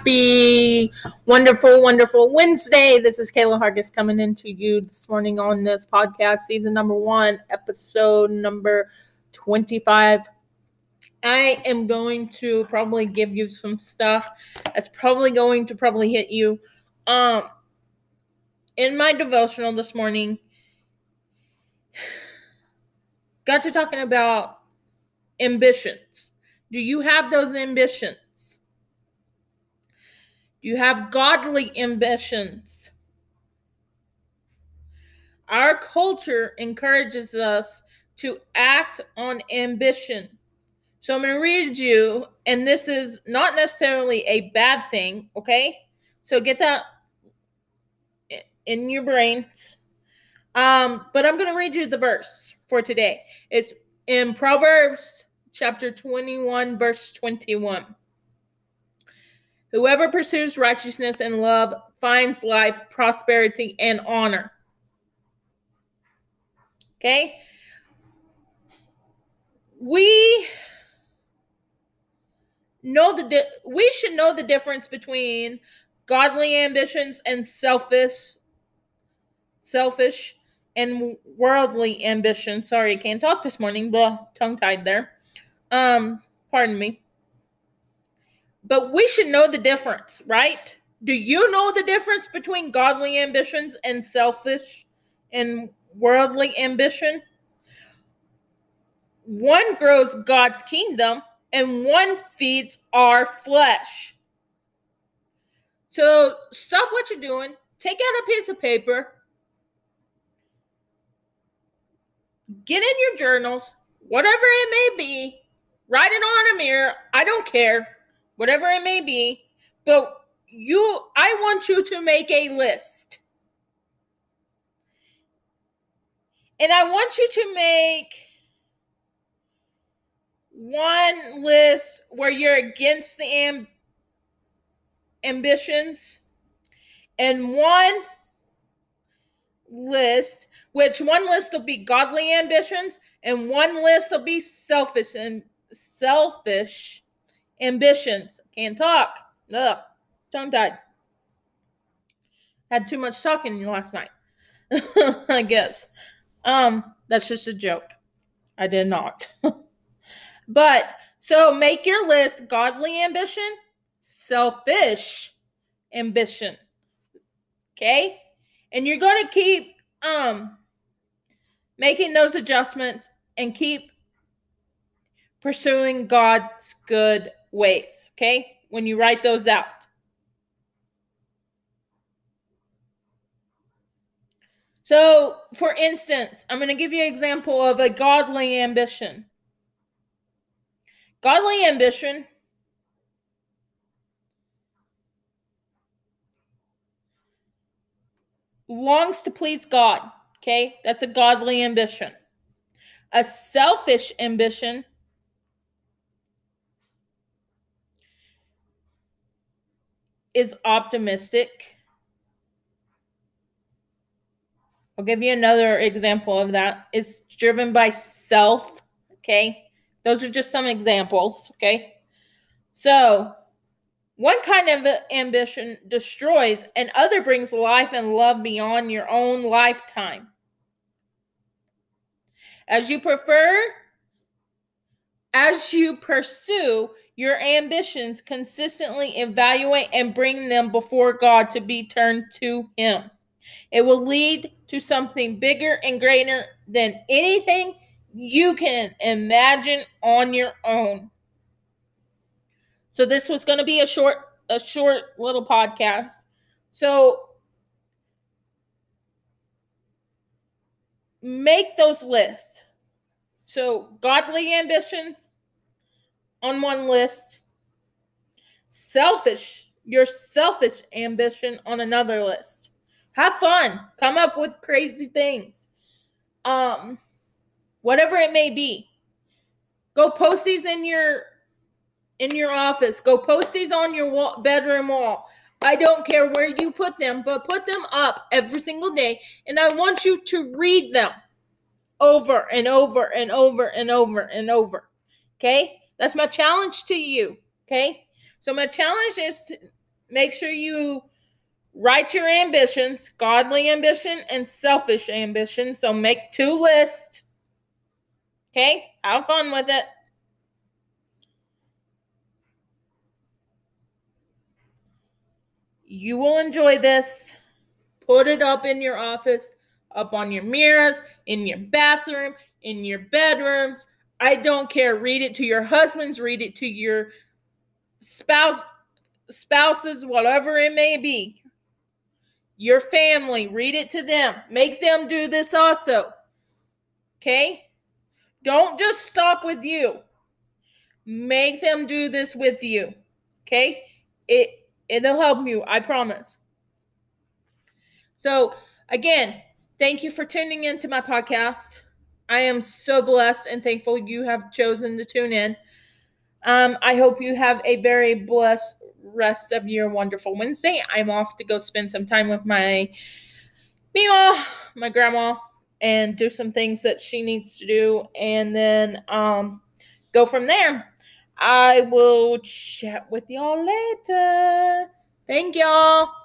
happy, wonderful, wonderful Wednesday. This is Kayla Hargis coming into you this morning on this podcast, season number one, episode number 25. I am going to probably give you some stuff that's probably going to probably hit you. Um, in my devotional this morning, got to talking about ambitions. Do you have those ambitions? You have godly ambitions. Our culture encourages us to act on ambition. So I'm going to read you, and this is not necessarily a bad thing, okay? So get that in your brains. Um, but I'm going to read you the verse for today. It's in Proverbs chapter 21, verse 21. Whoever pursues righteousness and love finds life, prosperity, and honor. Okay? We know the di- we should know the difference between godly ambitions and selfish selfish and worldly ambition. Sorry, I can't talk this morning, but tongue tied there. Um, pardon me. But we should know the difference, right? Do you know the difference between godly ambitions and selfish and worldly ambition? One grows God's kingdom and one feeds our flesh. So stop what you're doing, take out a piece of paper, get in your journals, whatever it may be, write it on a mirror. I don't care whatever it may be. But you, I want you to make a list. And I want you to make one list where you're against the amb- ambitions and one list which one list will be godly ambitions and one list will be selfish and selfish ambitions. Can't talk. Ugh. Tongue tied. Had too much talking last night. I guess. Um, that's just a joke. I did not. but so make your list godly ambition, selfish ambition. Okay? And you're going to keep um making those adjustments and keep pursuing God's good ways, okay? When you write those out. So, for instance, I'm going to give you an example of a godly ambition. Godly ambition longs to please God. Okay, that's a godly ambition. A selfish ambition is optimistic. I'll give you another example of that. It's driven by self. Okay. Those are just some examples. Okay. So, one kind of ambition destroys, and other brings life and love beyond your own lifetime. As you prefer, as you pursue your ambitions, consistently evaluate and bring them before God to be turned to Him. It will lead to something bigger and greater than anything you can imagine on your own. So this was going to be a short a short little podcast. So make those lists. So godly ambitions, on one list, selfish, your selfish ambition on another list. Have fun. Come up with crazy things. Um whatever it may be. Go post these in your in your office. Go post these on your wall, bedroom wall. I don't care where you put them, but put them up every single day and I want you to read them over and over and over and over and over. Okay? That's my challenge to you. Okay. So my challenge is to, make sure you write your ambitions godly ambition and selfish ambition. So make two lists. Okay? Have fun with it. You will enjoy this. Put it up in your office, up on your mirrors, in your bathroom, in your bedrooms. I don't care. Read it to your husbands, read it to your spouse spouses, whatever it may be. Your family, read it to them. Make them do this also. Okay? Don't just stop with you. Make them do this with you. Okay? It It'll help you, I promise. So, again, thank you for tuning into my podcast. I am so blessed and thankful you have chosen to tune in. Um, I hope you have a very blessed rest of your wonderful Wednesday. I'm off to go spend some time with my Mima, my grandma, and do some things that she needs to do, and then um, go from there. I will chat with y'all later. Thank y'all.